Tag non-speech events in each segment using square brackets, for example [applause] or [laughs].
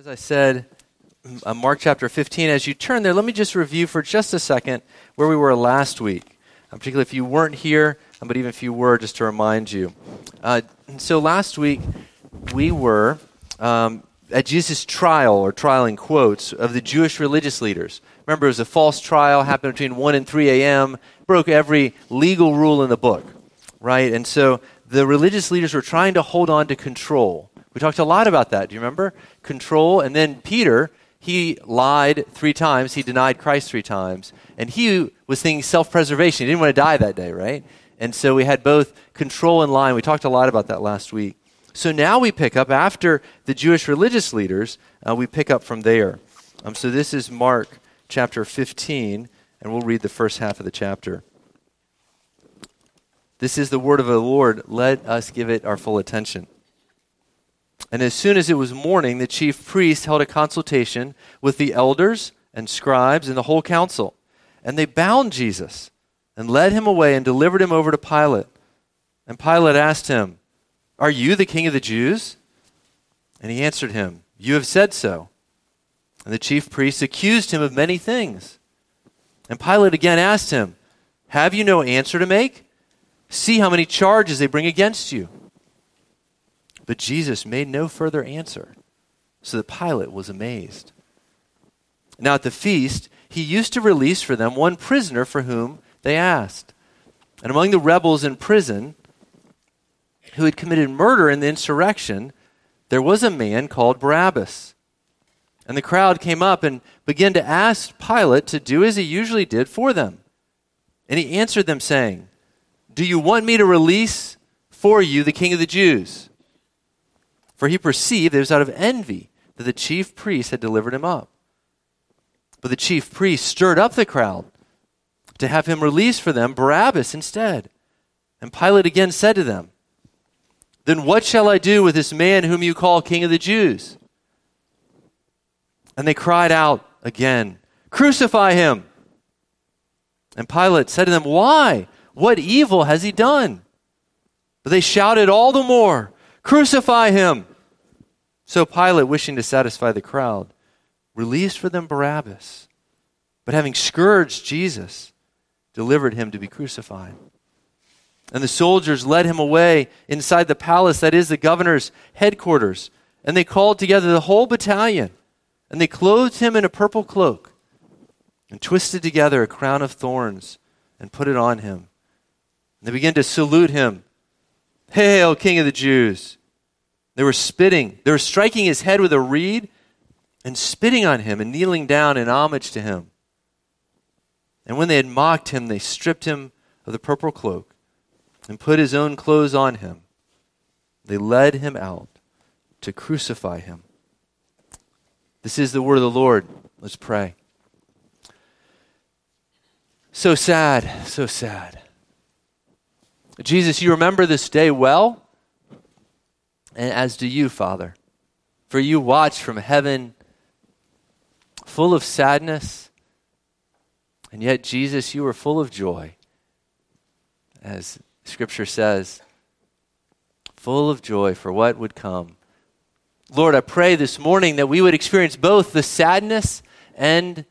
As I said, uh, Mark chapter 15, as you turn there, let me just review for just a second where we were last week. Uh, particularly if you weren't here, uh, but even if you were, just to remind you. Uh, so last week, we were um, at Jesus' trial, or trial in quotes, of the Jewish religious leaders. Remember, it was a false trial, happened between 1 and 3 a.m., broke every legal rule in the book, right? And so the religious leaders were trying to hold on to control. We talked a lot about that. Do you remember? Control. And then Peter, he lied three times. He denied Christ three times. And he was thinking self preservation. He didn't want to die that day, right? And so we had both control and lying. We talked a lot about that last week. So now we pick up after the Jewish religious leaders, uh, we pick up from there. Um, so this is Mark chapter 15, and we'll read the first half of the chapter. This is the word of the Lord. Let us give it our full attention. And as soon as it was morning, the chief priests held a consultation with the elders and scribes and the whole council. And they bound Jesus and led him away and delivered him over to Pilate. And Pilate asked him, Are you the king of the Jews? And he answered him, You have said so. And the chief priests accused him of many things. And Pilate again asked him, Have you no answer to make? See how many charges they bring against you. But Jesus made no further answer, so that Pilate was amazed. Now at the feast, he used to release for them one prisoner for whom they asked. And among the rebels in prison who had committed murder in the insurrection, there was a man called Barabbas. And the crowd came up and began to ask Pilate to do as he usually did for them. And he answered them, saying, Do you want me to release for you the king of the Jews? For he perceived it was out of envy that the chief priests had delivered him up. But the chief priests stirred up the crowd to have him release for them Barabbas instead. And Pilate again said to them, Then what shall I do with this man whom you call king of the Jews? And they cried out again, Crucify him! And Pilate said to them, Why? What evil has he done? But they shouted all the more, Crucify him! So Pilate, wishing to satisfy the crowd, released for them Barabbas, but having scourged Jesus, delivered him to be crucified. And the soldiers led him away inside the palace, that is the governor's headquarters. And they called together the whole battalion. And they clothed him in a purple cloak and twisted together a crown of thorns and put it on him. And they began to salute him Hail, King of the Jews! They were spitting. They were striking his head with a reed and spitting on him and kneeling down in homage to him. And when they had mocked him, they stripped him of the purple cloak and put his own clothes on him. They led him out to crucify him. This is the word of the Lord. Let's pray. So sad, so sad. Jesus, you remember this day well and as do you, Father. For you watch from heaven full of sadness, and yet, Jesus, you were full of joy. As Scripture says, full of joy for what would come. Lord, I pray this morning that we would experience both the sadness and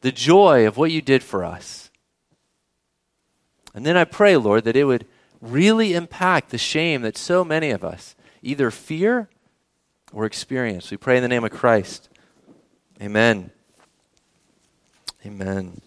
the joy of what you did for us. And then I pray, Lord, that it would really impact the shame that so many of us either fear or experience. We pray in the name of Christ. Amen. Amen.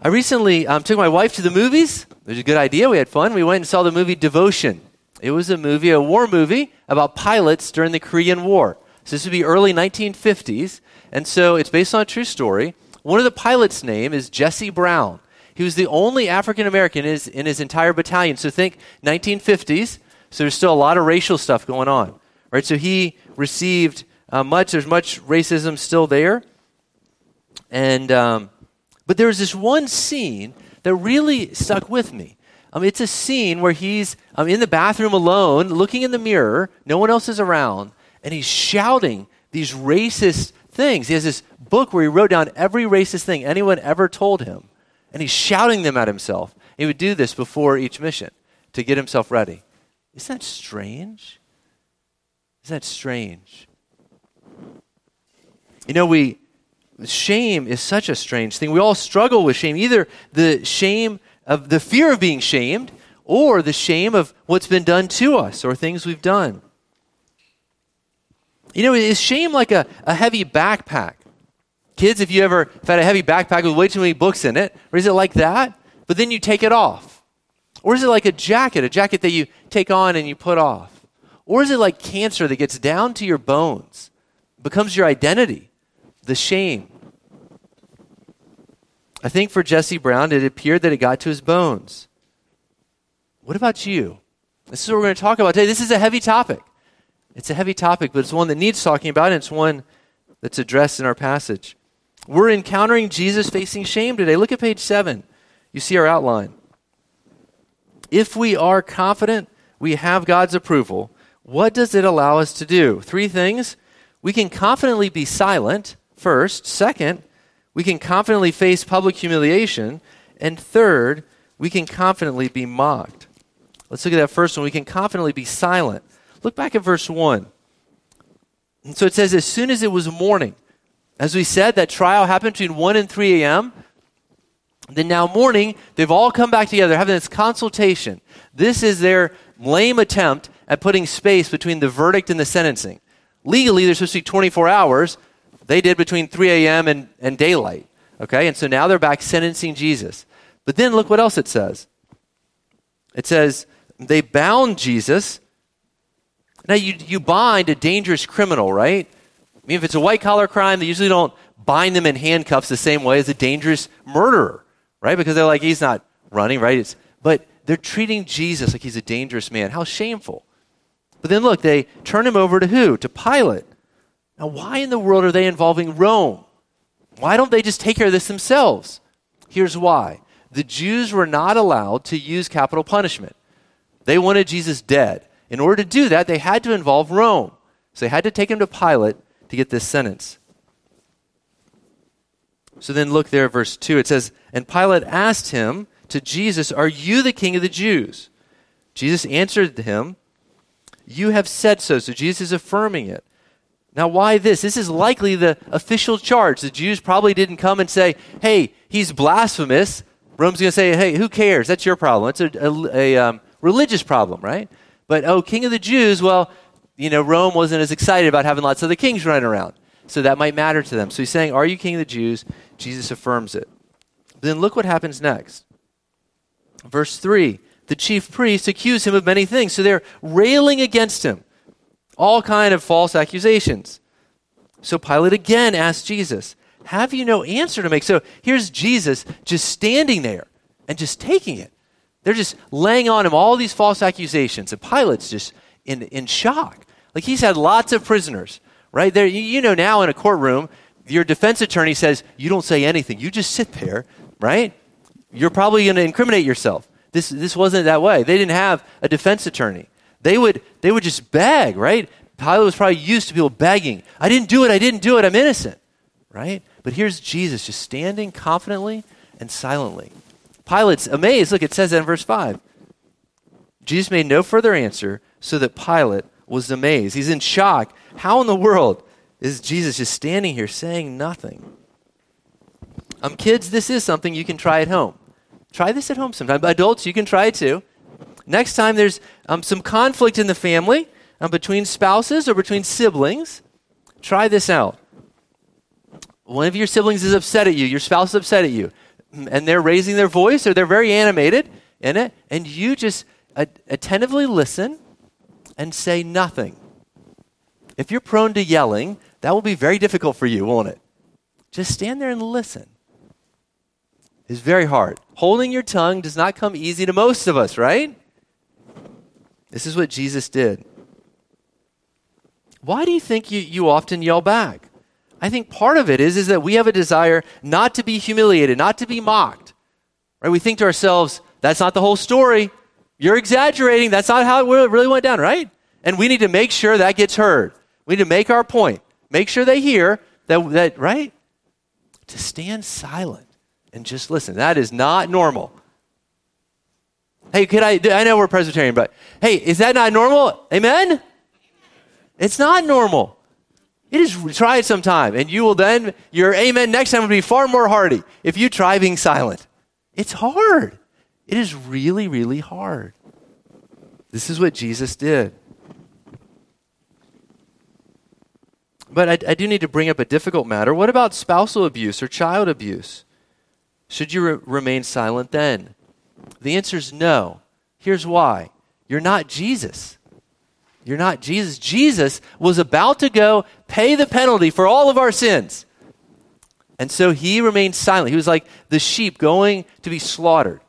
I recently um, took my wife to the movies. It was a good idea. We had fun. We went and saw the movie Devotion. It was a movie, a war movie about pilots during the Korean War. So this would be early 1950s. And so it's based on a true story. One of the pilots' name is Jesse Brown. He was the only African American in in his entire battalion. So think 1950s. So there's still a lot of racial stuff going on, right? So he received uh, much. There's much racism still there, and um, but there was this one scene that really stuck with me. Um, it's a scene where he's um, in the bathroom alone, looking in the mirror. No one else is around, and he's shouting these racist things. He has this book where he wrote down every racist thing anyone ever told him, and he's shouting them at himself. He would do this before each mission to get himself ready. Isn't that strange? Isn't that strange? You know, we shame is such a strange thing. We all struggle with shame, either the shame of the fear of being shamed or the shame of what's been done to us or things we've done. You know, is shame like a, a heavy backpack? Kids, if you ever had a heavy backpack with way too many books in it, or is it like that? But then you take it off. Or is it like a jacket, a jacket that you take on and you put off? Or is it like cancer that gets down to your bones, becomes your identity, the shame? I think for Jesse Brown, it appeared that it got to his bones. What about you? This is what we're going to talk about today. This is a heavy topic. It's a heavy topic, but it's one that needs talking about, and it's one that's addressed in our passage. We're encountering Jesus facing shame today. Look at page 7. You see our outline. If we are confident we have God's approval, what does it allow us to do? Three things. We can confidently be silent, first. Second, we can confidently face public humiliation. And third, we can confidently be mocked. Let's look at that first one. We can confidently be silent. Look back at verse 1. And so it says, as soon as it was morning, as we said, that trial happened between 1 and 3 a.m. Then now morning, they've all come back together, having this consultation. This is their lame attempt at putting space between the verdict and the sentencing. Legally, they're supposed to be 24 hours. They did between 3 a.m. And, and daylight. Okay? And so now they're back sentencing Jesus. But then look what else it says. It says, they bound Jesus. Now, you, you bind a dangerous criminal, right? I mean, if it's a white collar crime, they usually don't bind them in handcuffs the same way as a dangerous murderer right? Because they're like, he's not running, right? It's, but they're treating Jesus like he's a dangerous man. How shameful. But then look, they turn him over to who? To Pilate. Now, why in the world are they involving Rome? Why don't they just take care of this themselves? Here's why the Jews were not allowed to use capital punishment, they wanted Jesus dead. In order to do that, they had to involve Rome. So they had to take him to Pilate to get this sentence. So then look there, verse 2. It says, And Pilate asked him to Jesus, Are you the king of the Jews? Jesus answered him, You have said so. So Jesus is affirming it. Now, why this? This is likely the official charge. The Jews probably didn't come and say, Hey, he's blasphemous. Rome's going to say, Hey, who cares? That's your problem. It's a, a, a um, religious problem, right? But, oh, king of the Jews, well, you know, Rome wasn't as excited about having lots of the kings running around. So that might matter to them. So he's saying, Are you king of the Jews? Jesus affirms it. Then look what happens next. Verse 3 The chief priests accuse him of many things. So they're railing against him, all kind of false accusations. So Pilate again asks Jesus, Have you no answer to make? So here's Jesus just standing there and just taking it. They're just laying on him all these false accusations. And Pilate's just in, in shock. Like he's had lots of prisoners right? There, you know, now in a courtroom, your defense attorney says, you don't say anything. You just sit there, right? You're probably going to incriminate yourself. This, this wasn't that way. They didn't have a defense attorney. They would, they would just beg, right? Pilate was probably used to people begging. I didn't do it. I didn't do it. I'm innocent, right? But here's Jesus just standing confidently and silently. Pilate's amazed. Look, it says that in verse 5. Jesus made no further answer, so that Pilate was amazed. He's in shock. How in the world is Jesus just standing here saying nothing? Um, kids, this is something you can try at home. Try this at home sometime. Adults, you can try it too. Next time there's um, some conflict in the family um, between spouses or between siblings, try this out. One of your siblings is upset at you, your spouse is upset at you, and they're raising their voice or they're very animated in it, and you just attentively listen and say nothing. If you're prone to yelling, that will be very difficult for you, won't it? Just stand there and listen. It's very hard. Holding your tongue does not come easy to most of us, right? This is what Jesus did. Why do you think you, you often yell back? I think part of it is, is that we have a desire not to be humiliated, not to be mocked. Right? We think to ourselves, that's not the whole story. You're exaggerating. That's not how it really went down, right? And we need to make sure that gets heard. We need to make our point. Make sure they hear that, that right? To stand silent and just listen. That is not normal. Hey, could I? I know we're Presbyterian, but hey, is that not normal? Amen? It's not normal. It is try it sometime, and you will then your amen next time will be far more hearty if you try being silent. It's hard. It is really, really hard. This is what Jesus did. But I, I do need to bring up a difficult matter. What about spousal abuse or child abuse? Should you re- remain silent then? The answer is no. Here's why you're not Jesus. You're not Jesus. Jesus was about to go pay the penalty for all of our sins. And so he remained silent. He was like the sheep going to be slaughtered.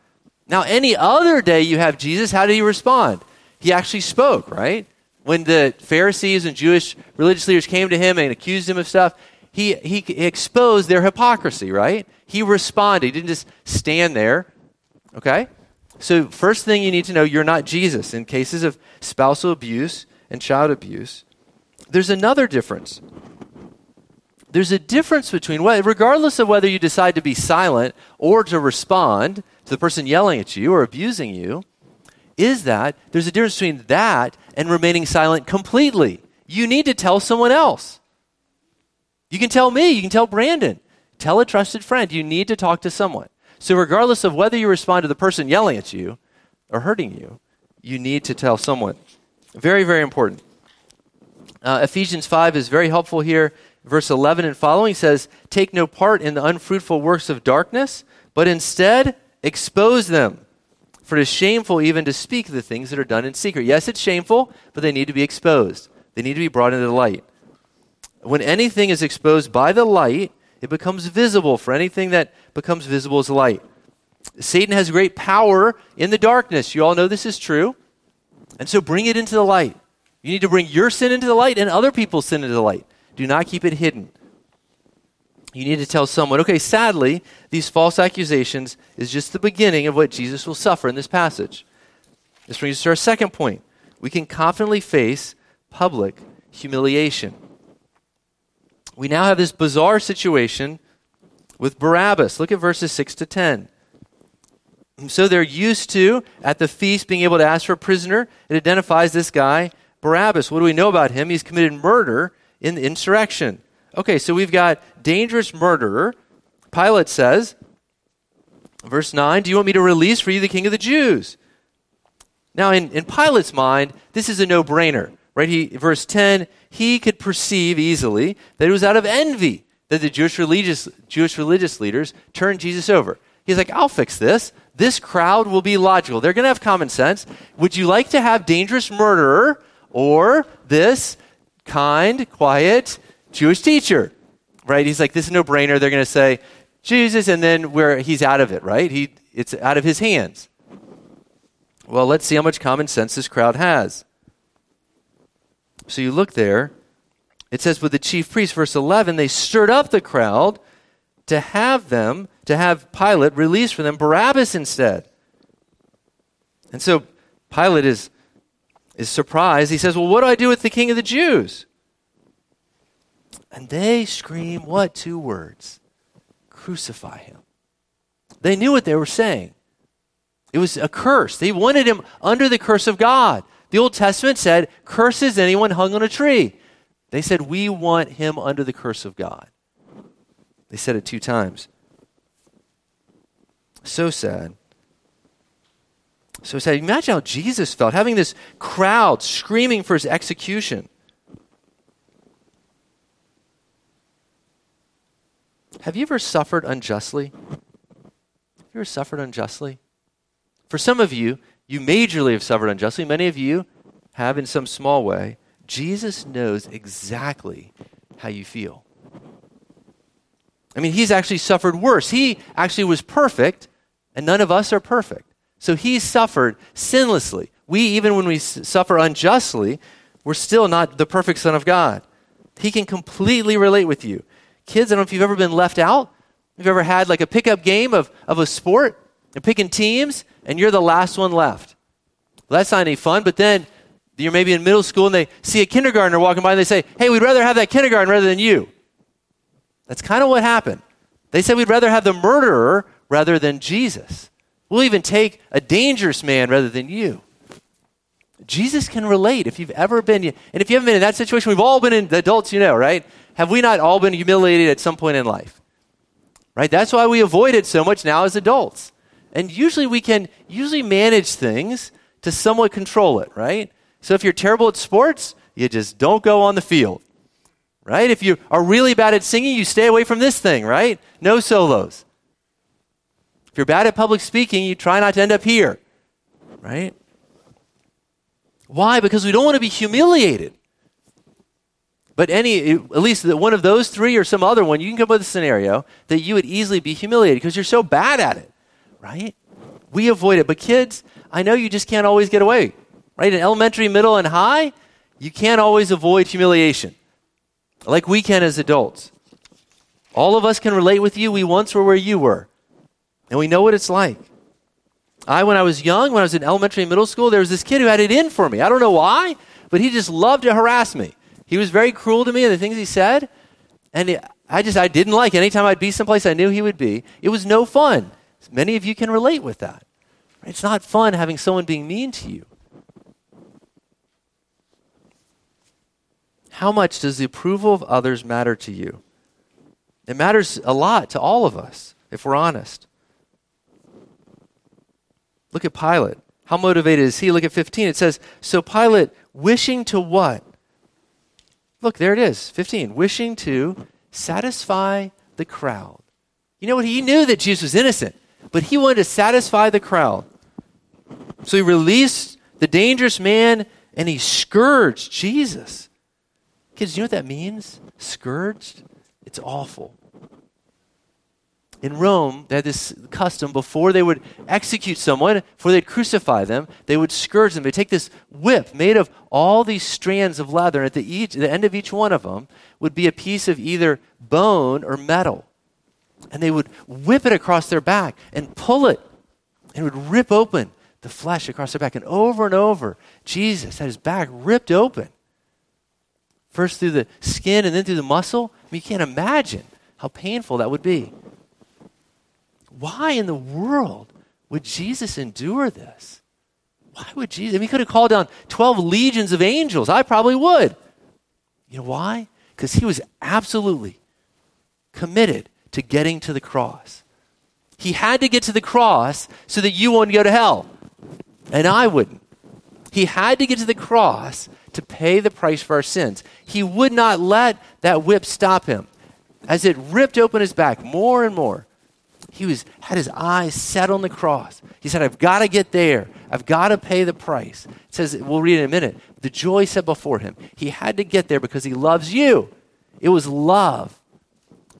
Now, any other day you have Jesus, how did he respond? He actually spoke, right? When the Pharisees and Jewish religious leaders came to him and accused him of stuff, he, he exposed their hypocrisy, right? He responded. He didn't just stand there. Okay? So, first thing you need to know you're not Jesus. In cases of spousal abuse and child abuse, there's another difference. There's a difference between, regardless of whether you decide to be silent or to respond to the person yelling at you or abusing you, is that there's a difference between that and remaining silent completely. You need to tell someone else. You can tell me, you can tell Brandon, tell a trusted friend. You need to talk to someone. So, regardless of whether you respond to the person yelling at you or hurting you, you need to tell someone. Very, very important. Uh, Ephesians 5 is very helpful here. Verse 11 and following says, Take no part in the unfruitful works of darkness, but instead expose them. For it is shameful even to speak the things that are done in secret. Yes, it's shameful, but they need to be exposed. They need to be brought into the light. When anything is exposed by the light, it becomes visible, for anything that becomes visible is light. Satan has great power in the darkness. You all know this is true. And so bring it into the light. You need to bring your sin into the light and other people's sin into the light. Do not keep it hidden. You need to tell someone, okay, sadly, these false accusations is just the beginning of what Jesus will suffer in this passage. This brings us to our second point. We can confidently face public humiliation we now have this bizarre situation with Barabbas. Look at verses 6 to 10. So they're used to, at the feast, being able to ask for a prisoner. It identifies this guy, Barabbas. What do we know about him? He's committed murder in the insurrection. Okay, so we've got dangerous murderer. Pilate says, verse 9, Do you want me to release for you the king of the Jews? Now, in, in Pilate's mind, this is a no brainer. Right? He, verse 10, he could perceive easily that it was out of envy that the Jewish religious, Jewish religious leaders turned Jesus over. He's like, I'll fix this. This crowd will be logical. They're going to have common sense. Would you like to have dangerous murderer or this kind, quiet Jewish teacher? Right? He's like, this is no brainer. They're going to say, Jesus, and then where he's out of it, right? He, it's out of his hands. Well, let's see how much common sense this crowd has. So you look there, it says, with the chief priests, verse 11, they stirred up the crowd to have them, to have Pilate release for them Barabbas instead. And so Pilate is, is surprised. He says, Well, what do I do with the king of the Jews? And they scream, What two words? Crucify him. They knew what they were saying. It was a curse. They wanted him under the curse of God. The Old Testament said, curses anyone hung on a tree. They said, we want him under the curse of God. They said it two times. So sad. So sad. Imagine how Jesus felt, having this crowd screaming for his execution. Have you ever suffered unjustly? Have you ever suffered unjustly? For some of you, you majorly have suffered unjustly. Many of you have in some small way. Jesus knows exactly how you feel. I mean, he's actually suffered worse. He actually was perfect, and none of us are perfect. So he suffered sinlessly. We, even when we suffer unjustly, we're still not the perfect Son of God. He can completely relate with you. Kids, I don't know if you've ever been left out. Have you ever had like a pickup game of, of a sport and picking teams, and you're the last one left. Well, that's not any fun, but then you're maybe in middle school and they see a kindergartner walking by and they say, Hey, we'd rather have that kindergarten rather than you. That's kind of what happened. They said we'd rather have the murderer rather than Jesus. We'll even take a dangerous man rather than you. Jesus can relate if you've ever been, and if you haven't been in that situation, we've all been in, the adults you know, right? Have we not all been humiliated at some point in life? Right? That's why we avoid it so much now as adults. And usually we can usually manage things to somewhat control it, right? So if you're terrible at sports, you just don't go on the field. Right? If you are really bad at singing, you stay away from this thing, right? No solos. If you're bad at public speaking, you try not to end up here. Right? Why? Because we don't want to be humiliated. But any, at least one of those three or some other one, you can come up with a scenario that you would easily be humiliated because you're so bad at it, right? We avoid it. But kids, I know you just can't always get away, right? In elementary, middle, and high, you can't always avoid humiliation like we can as adults. All of us can relate with you. We once were where you were, and we know what it's like. I, when I was young, when I was in elementary and middle school, there was this kid who had it in for me. I don't know why, but he just loved to harass me. He was very cruel to me and the things he said. And I just, I didn't like. Anytime I'd be someplace I knew he would be, it was no fun. Many of you can relate with that. It's not fun having someone being mean to you. How much does the approval of others matter to you? It matters a lot to all of us, if we're honest. Look at Pilate. How motivated is he? Look at 15. It says, So Pilate, wishing to what? Look, there it is, 15. Wishing to satisfy the crowd. You know what? He knew that Jesus was innocent, but he wanted to satisfy the crowd. So he released the dangerous man and he scourged Jesus. Kids, you know what that means? Scourged? It's awful in Rome, they had this custom before they would execute someone, before they'd crucify them, they would scourge them. They'd take this whip made of all these strands of leather, and at the, each, the end of each one of them would be a piece of either bone or metal. And they would whip it across their back and pull it, and it would rip open the flesh across their back. And over and over, Jesus had his back ripped open. First through the skin and then through the muscle. I mean, you can't imagine how painful that would be why in the world would Jesus endure this? Why would Jesus? I mean, he could have called down 12 legions of angels. I probably would. You know why? Because he was absolutely committed to getting to the cross. He had to get to the cross so that you wouldn't go to hell, and I wouldn't. He had to get to the cross to pay the price for our sins. He would not let that whip stop him. As it ripped open his back more and more, he was had his eyes set on the cross. He said, I've got to get there. I've got to pay the price. It says, we'll read in a minute. The joy set before him. He had to get there because he loves you. It was love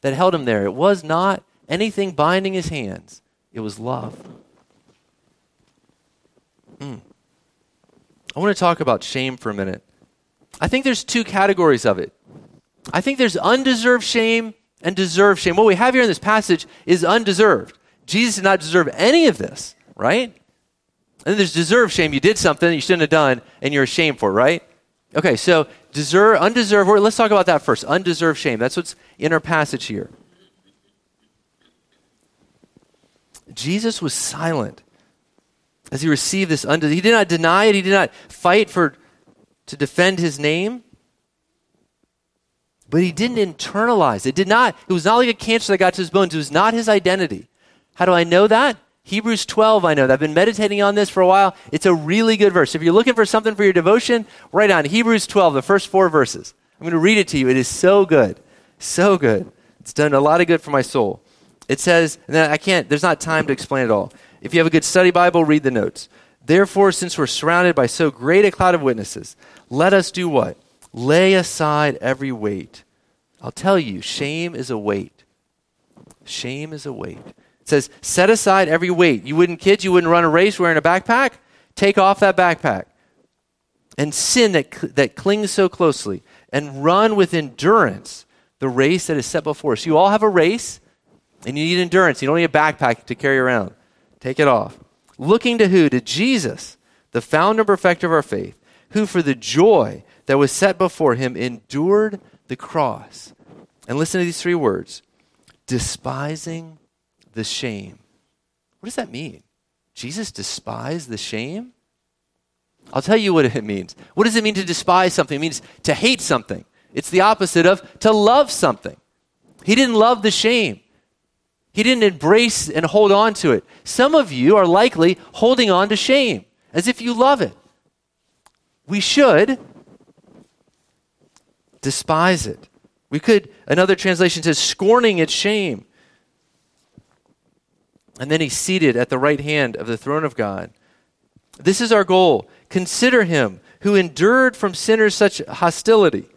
that held him there. It was not anything binding his hands, it was love. Mm. I want to talk about shame for a minute. I think there's two categories of it. I think there's undeserved shame and deserve shame. What we have here in this passage is undeserved. Jesus did not deserve any of this, right? And there's deserved shame. You did something you shouldn't have done, and you're ashamed for, right? Okay, so deserve, undeserved. Let's talk about that first. Undeserved shame. That's what's in our passage here. Jesus was silent as he received this. Unde- he did not deny it. He did not fight for to defend his name. But he didn't internalize. It did not, it was not like a cancer that got to his bones. It was not his identity. How do I know that? Hebrews 12, I know that. I've been meditating on this for a while. It's a really good verse. If you're looking for something for your devotion, write on Hebrews 12, the first four verses. I'm going to read it to you. It is so good. So good. It's done a lot of good for my soul. It says, and I can't, there's not time to explain it all. If you have a good study Bible, read the notes. Therefore, since we're surrounded by so great a cloud of witnesses, let us do what? Lay aside every weight. I'll tell you, shame is a weight. Shame is a weight. It says, set aside every weight. You wouldn't, kids, you wouldn't run a race wearing a backpack? Take off that backpack. And sin that, that clings so closely, and run with endurance the race that is set before us. You all have a race, and you need endurance. You don't need a backpack to carry around. Take it off. Looking to who? To Jesus, the founder and perfecter of our faith, who for the joy that was set before him endured the cross. And listen to these three words despising the shame. What does that mean? Jesus despised the shame? I'll tell you what it [laughs] means. What does it mean to despise something? It means to hate something. It's the opposite of to love something. He didn't love the shame. He didn't embrace and hold on to it. Some of you are likely holding on to shame as if you love it. We should despise it. We could, another translation says, scorning its shame. And then he's seated at the right hand of the throne of God. This is our goal. Consider him who endured from sinners such hostility.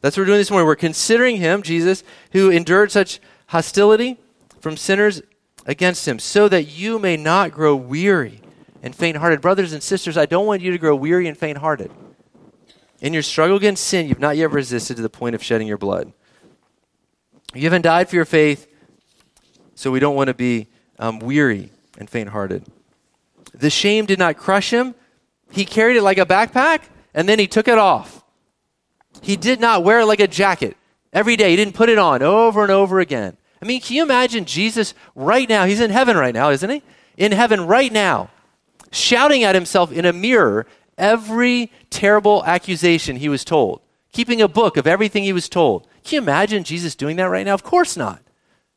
That's what we're doing this morning. We're considering him, Jesus, who endured such hostility from sinners against him, so that you may not grow weary and faint hearted. Brothers and sisters, I don't want you to grow weary and faint hearted. In your struggle against sin, you've not yet resisted to the point of shedding your blood. You haven't died for your faith, so we don't want to be um, weary and faint hearted. The shame did not crush him. He carried it like a backpack, and then he took it off. He did not wear it like a jacket every day. He didn't put it on over and over again. I mean, can you imagine Jesus right now? He's in heaven right now, isn't he? In heaven right now, shouting at himself in a mirror every terrible accusation he was told, keeping a book of everything he was told. Can you imagine Jesus doing that right now? Of course not.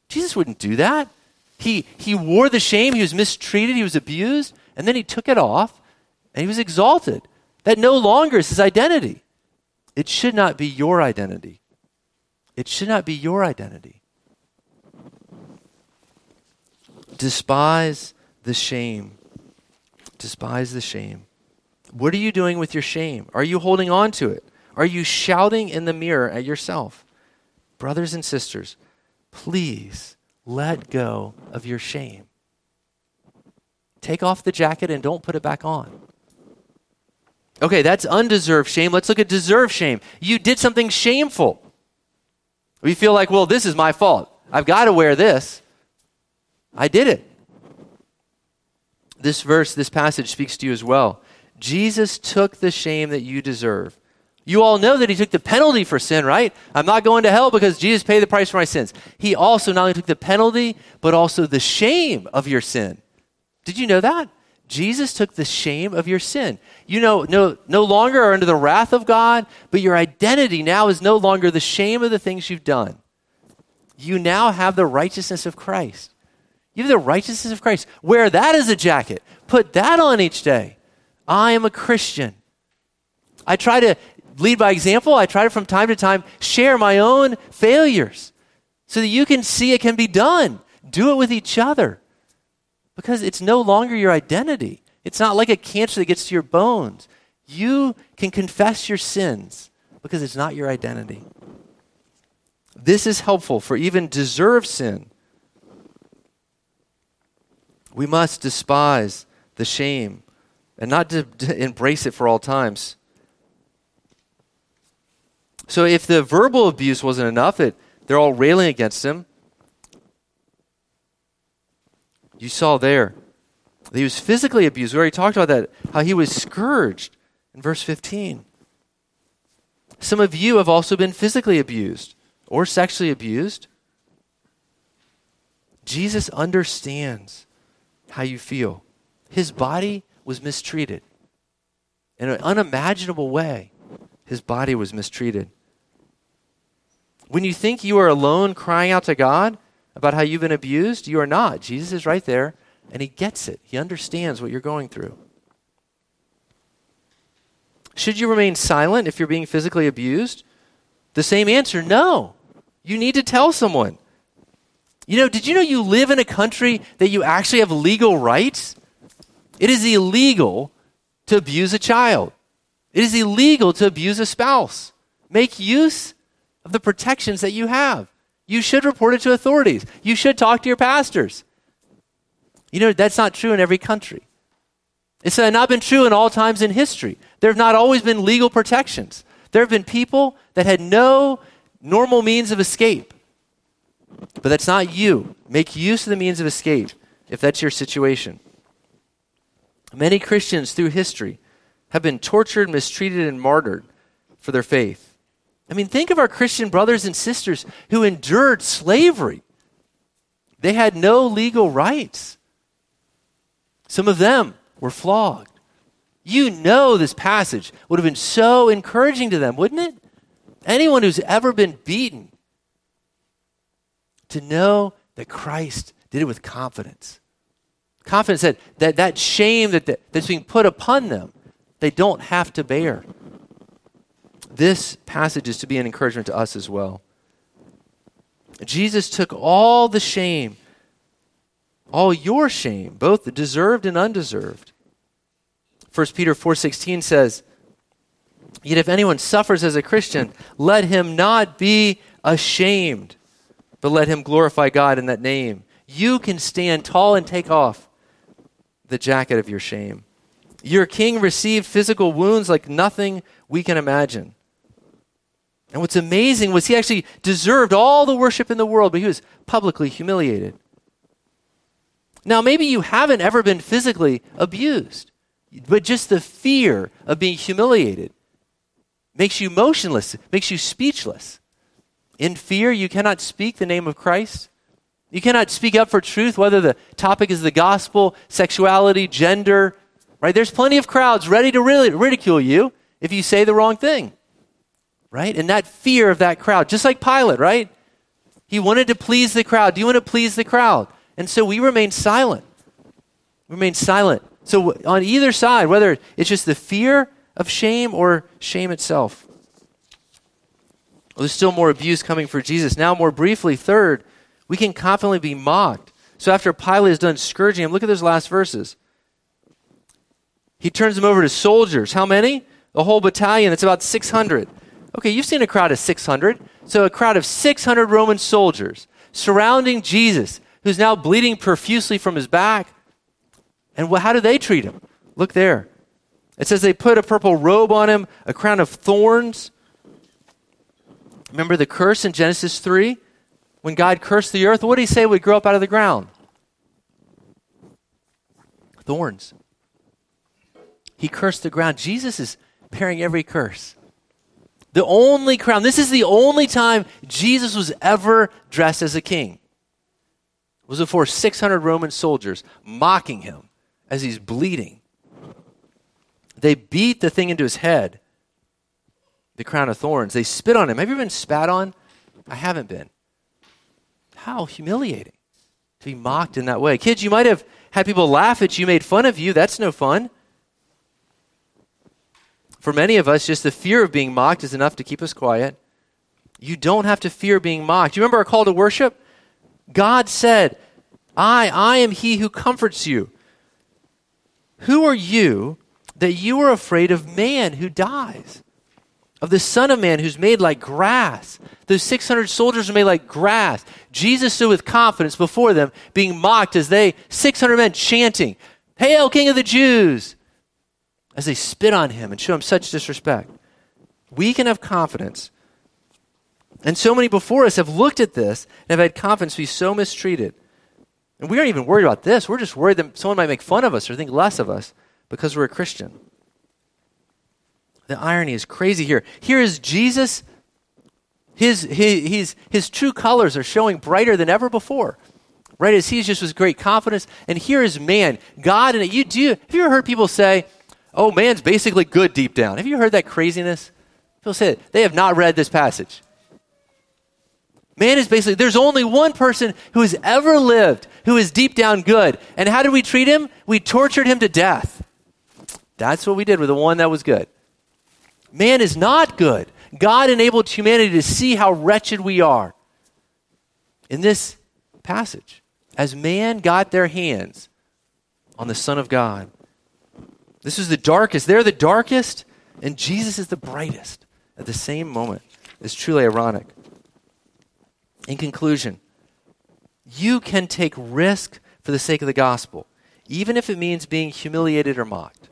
Jesus wouldn't do that. He, he wore the shame, he was mistreated, he was abused, and then he took it off and he was exalted. That no longer is his identity. It should not be your identity. It should not be your identity. Despise the shame. Despise the shame. What are you doing with your shame? Are you holding on to it? Are you shouting in the mirror at yourself? Brothers and sisters, please let go of your shame. Take off the jacket and don't put it back on. Okay, that's undeserved shame. Let's look at deserved shame. You did something shameful. We feel like, well, this is my fault. I've got to wear this. I did it. This verse, this passage speaks to you as well. Jesus took the shame that you deserve. You all know that he took the penalty for sin, right? I'm not going to hell because Jesus paid the price for my sins. He also not only took the penalty, but also the shame of your sin. Did you know that? Jesus took the shame of your sin. You know, no, no longer are under the wrath of God, but your identity now is no longer the shame of the things you've done. You now have the righteousness of Christ. You have the righteousness of Christ. Wear that as a jacket. Put that on each day. I am a Christian. I try to lead by example. I try to, from time to time, share my own failures so that you can see it can be done. Do it with each other because it's no longer your identity. It's not like a cancer that gets to your bones. You can confess your sins because it's not your identity. This is helpful for even deserved sin. We must despise the shame and not to, to embrace it for all times. So if the verbal abuse wasn't enough, it, they're all railing against him. You saw there that he was physically abused. We already talked about that, how he was scourged in verse 15. Some of you have also been physically abused or sexually abused. Jesus understands how you feel. His body was mistreated. In an unimaginable way, his body was mistreated. When you think you are alone crying out to God about how you've been abused, you are not. Jesus is right there, and he gets it. He understands what you're going through. Should you remain silent if you're being physically abused? The same answer no. You need to tell someone. You know, did you know you live in a country that you actually have legal rights? It is illegal to abuse a child. It is illegal to abuse a spouse. Make use of the protections that you have. You should report it to authorities. You should talk to your pastors. You know, that's not true in every country. It's uh, not been true in all times in history. There have not always been legal protections. There have been people that had no normal means of escape. But that's not you. Make use of the means of escape if that's your situation. Many Christians through history have been tortured, mistreated, and martyred for their faith. I mean, think of our Christian brothers and sisters who endured slavery. They had no legal rights. Some of them were flogged. You know this passage would have been so encouraging to them, wouldn't it? Anyone who's ever been beaten, to know that Christ did it with confidence. Confidence that that, that shame that, that, that's being put upon them, they don't have to bear. This passage is to be an encouragement to us as well. Jesus took all the shame, all your shame, both the deserved and undeserved. 1 Peter 4:16 says, "Yet if anyone suffers as a Christian, let him not be ashamed, but let him glorify God in that name." You can stand tall and take off the jacket of your shame. Your king received physical wounds like nothing we can imagine. And what's amazing was he actually deserved all the worship in the world, but he was publicly humiliated. Now, maybe you haven't ever been physically abused, but just the fear of being humiliated makes you motionless, makes you speechless. In fear, you cannot speak the name of Christ. You cannot speak up for truth, whether the topic is the gospel, sexuality, gender, right? There's plenty of crowds ready to really ridicule you if you say the wrong thing right? And that fear of that crowd, just like Pilate, right? He wanted to please the crowd. Do you want to please the crowd? And so we remain silent. We remain silent. So on either side, whether it's just the fear of shame or shame itself. Well, there's still more abuse coming for Jesus. Now, more briefly, third, we can confidently be mocked. So after Pilate has done scourging him, look at those last verses. He turns them over to soldiers. How many? The whole battalion. It's about 600. Okay, you've seen a crowd of 600. So a crowd of 600 Roman soldiers surrounding Jesus, who's now bleeding profusely from his back. And how do they treat him? Look there. It says they put a purple robe on him, a crown of thorns. Remember the curse in Genesis 3? When God cursed the earth, what did he say would grow up out of the ground? Thorns. He cursed the ground. Jesus is bearing every curse. The only crown, this is the only time Jesus was ever dressed as a king. It was before 600 Roman soldiers mocking him as he's bleeding. They beat the thing into his head, the crown of thorns. They spit on him. Have you ever been spat on? I haven't been. How humiliating to be mocked in that way. Kids, you might have had people laugh at you, made fun of you. That's no fun. For many of us, just the fear of being mocked is enough to keep us quiet. You don't have to fear being mocked. You remember our call to worship? God said, I, I am he who comforts you. Who are you that you are afraid of man who dies? Of the Son of Man who's made like grass. Those 600 soldiers are made like grass. Jesus stood with confidence before them, being mocked as they, 600 men chanting, Hail, King of the Jews! as they spit on him and show him such disrespect. We can have confidence. And so many before us have looked at this and have had confidence to be so mistreated. And we aren't even worried about this. We're just worried that someone might make fun of us or think less of us because we're a Christian. The irony is crazy here. Here is Jesus. His, his, his, true colors are showing brighter than ever before. Right as he's just with great confidence. And here is man, God. And you do. Have you ever heard people say, oh, man's basically good deep down. Have you heard that craziness? People say it. They have not read this passage. Man is basically, there's only one person who has ever lived who is deep down good. And how did we treat him? We tortured him to death. That's what we did with the one that was good. Man is not good. God enabled humanity to see how wretched we are. In this passage, as man got their hands on the Son of God, this is the darkest. They're the darkest, and Jesus is the brightest at the same moment. It's truly ironic. In conclusion, you can take risk for the sake of the gospel, even if it means being humiliated or mocked.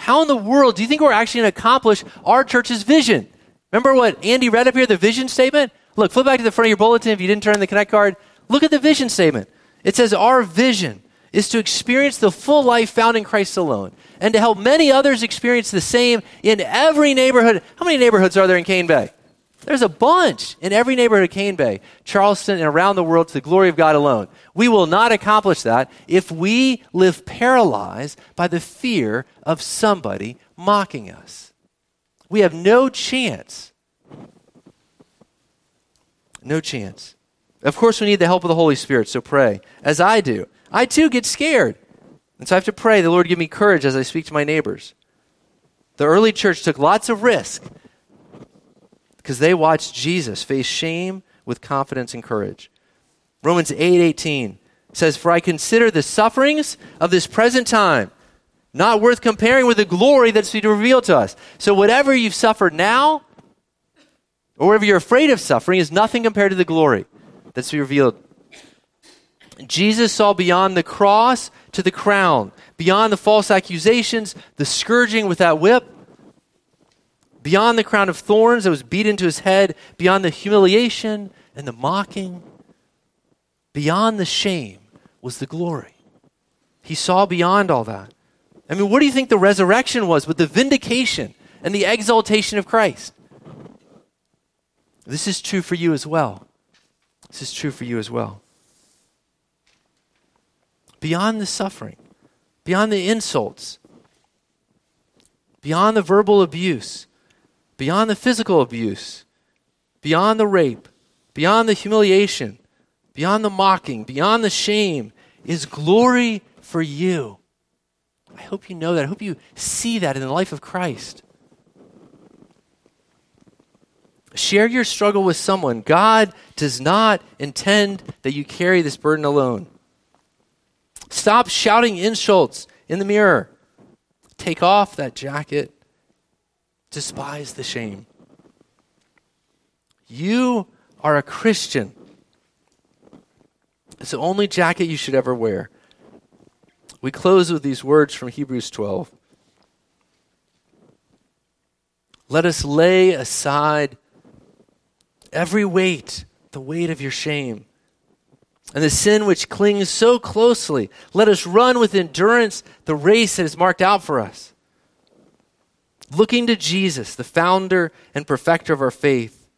How in the world do you think we're actually going to accomplish our church's vision? Remember what Andy read up here, the vision statement? Look, flip back to the front of your bulletin if you didn't turn the Connect card. Look at the vision statement. It says, Our vision is to experience the full life found in Christ alone and to help many others experience the same in every neighborhood. How many neighborhoods are there in Cane Bay? There's a bunch in every neighborhood of Cane Bay, Charleston, and around the world to the glory of God alone. We will not accomplish that if we live paralyzed by the fear of somebody mocking us. We have no chance. No chance. Of course, we need the help of the Holy Spirit, so pray, as I do. I too get scared. And so I have to pray, the Lord give me courage as I speak to my neighbors. The early church took lots of risk because they watched Jesus face shame with confidence and courage. Romans 8:18 8, says, "For I consider the sufferings of this present time not worth comparing with the glory that's to be revealed to us." So whatever you've suffered now, or whatever you're afraid of suffering, is nothing compared to the glory that's to be revealed. Jesus saw beyond the cross to the crown, beyond the false accusations, the scourging with that whip, beyond the crown of thorns that was beat into his head, beyond the humiliation and the mocking, beyond the shame was the glory. He saw beyond all that. I mean, what do you think the resurrection was with the vindication and the exaltation of Christ? This is true for you as well. This is true for you as well. Beyond the suffering, beyond the insults, beyond the verbal abuse, beyond the physical abuse, beyond the rape, beyond the humiliation, beyond the mocking, beyond the shame, is glory for you. I hope you know that. I hope you see that in the life of Christ. Share your struggle with someone. God does not intend that you carry this burden alone. Stop shouting insults in the mirror. Take off that jacket despise the shame. You are a Christian. It's the only jacket you should ever wear. We close with these words from Hebrews 12. Let us lay aside every weight, the weight of your shame, and the sin which clings so closely. Let us run with endurance the race that is marked out for us looking to Jesus, the founder and perfecter of our faith,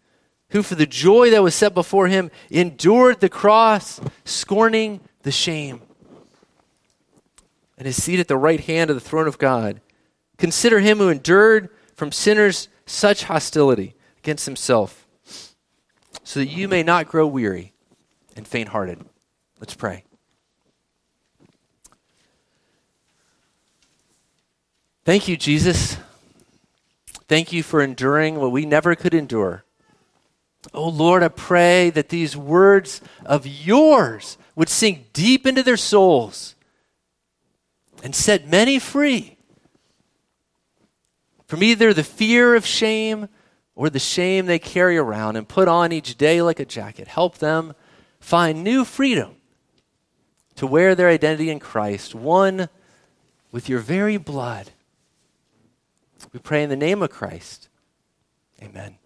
who for the joy that was set before him endured the cross, scorning the shame, and is seated at the right hand of the throne of God. Consider him who endured from sinners such hostility against himself, so that you may not grow weary and faint hearted. Let's pray. Thank you, Jesus. Thank you for enduring what we never could endure. Oh Lord, I pray that these words of yours would sink deep into their souls and set many free from either the fear of shame or the shame they carry around and put on each day like a jacket. Help them find new freedom to wear their identity in Christ, won with your very blood we pray in the name of Christ. Amen.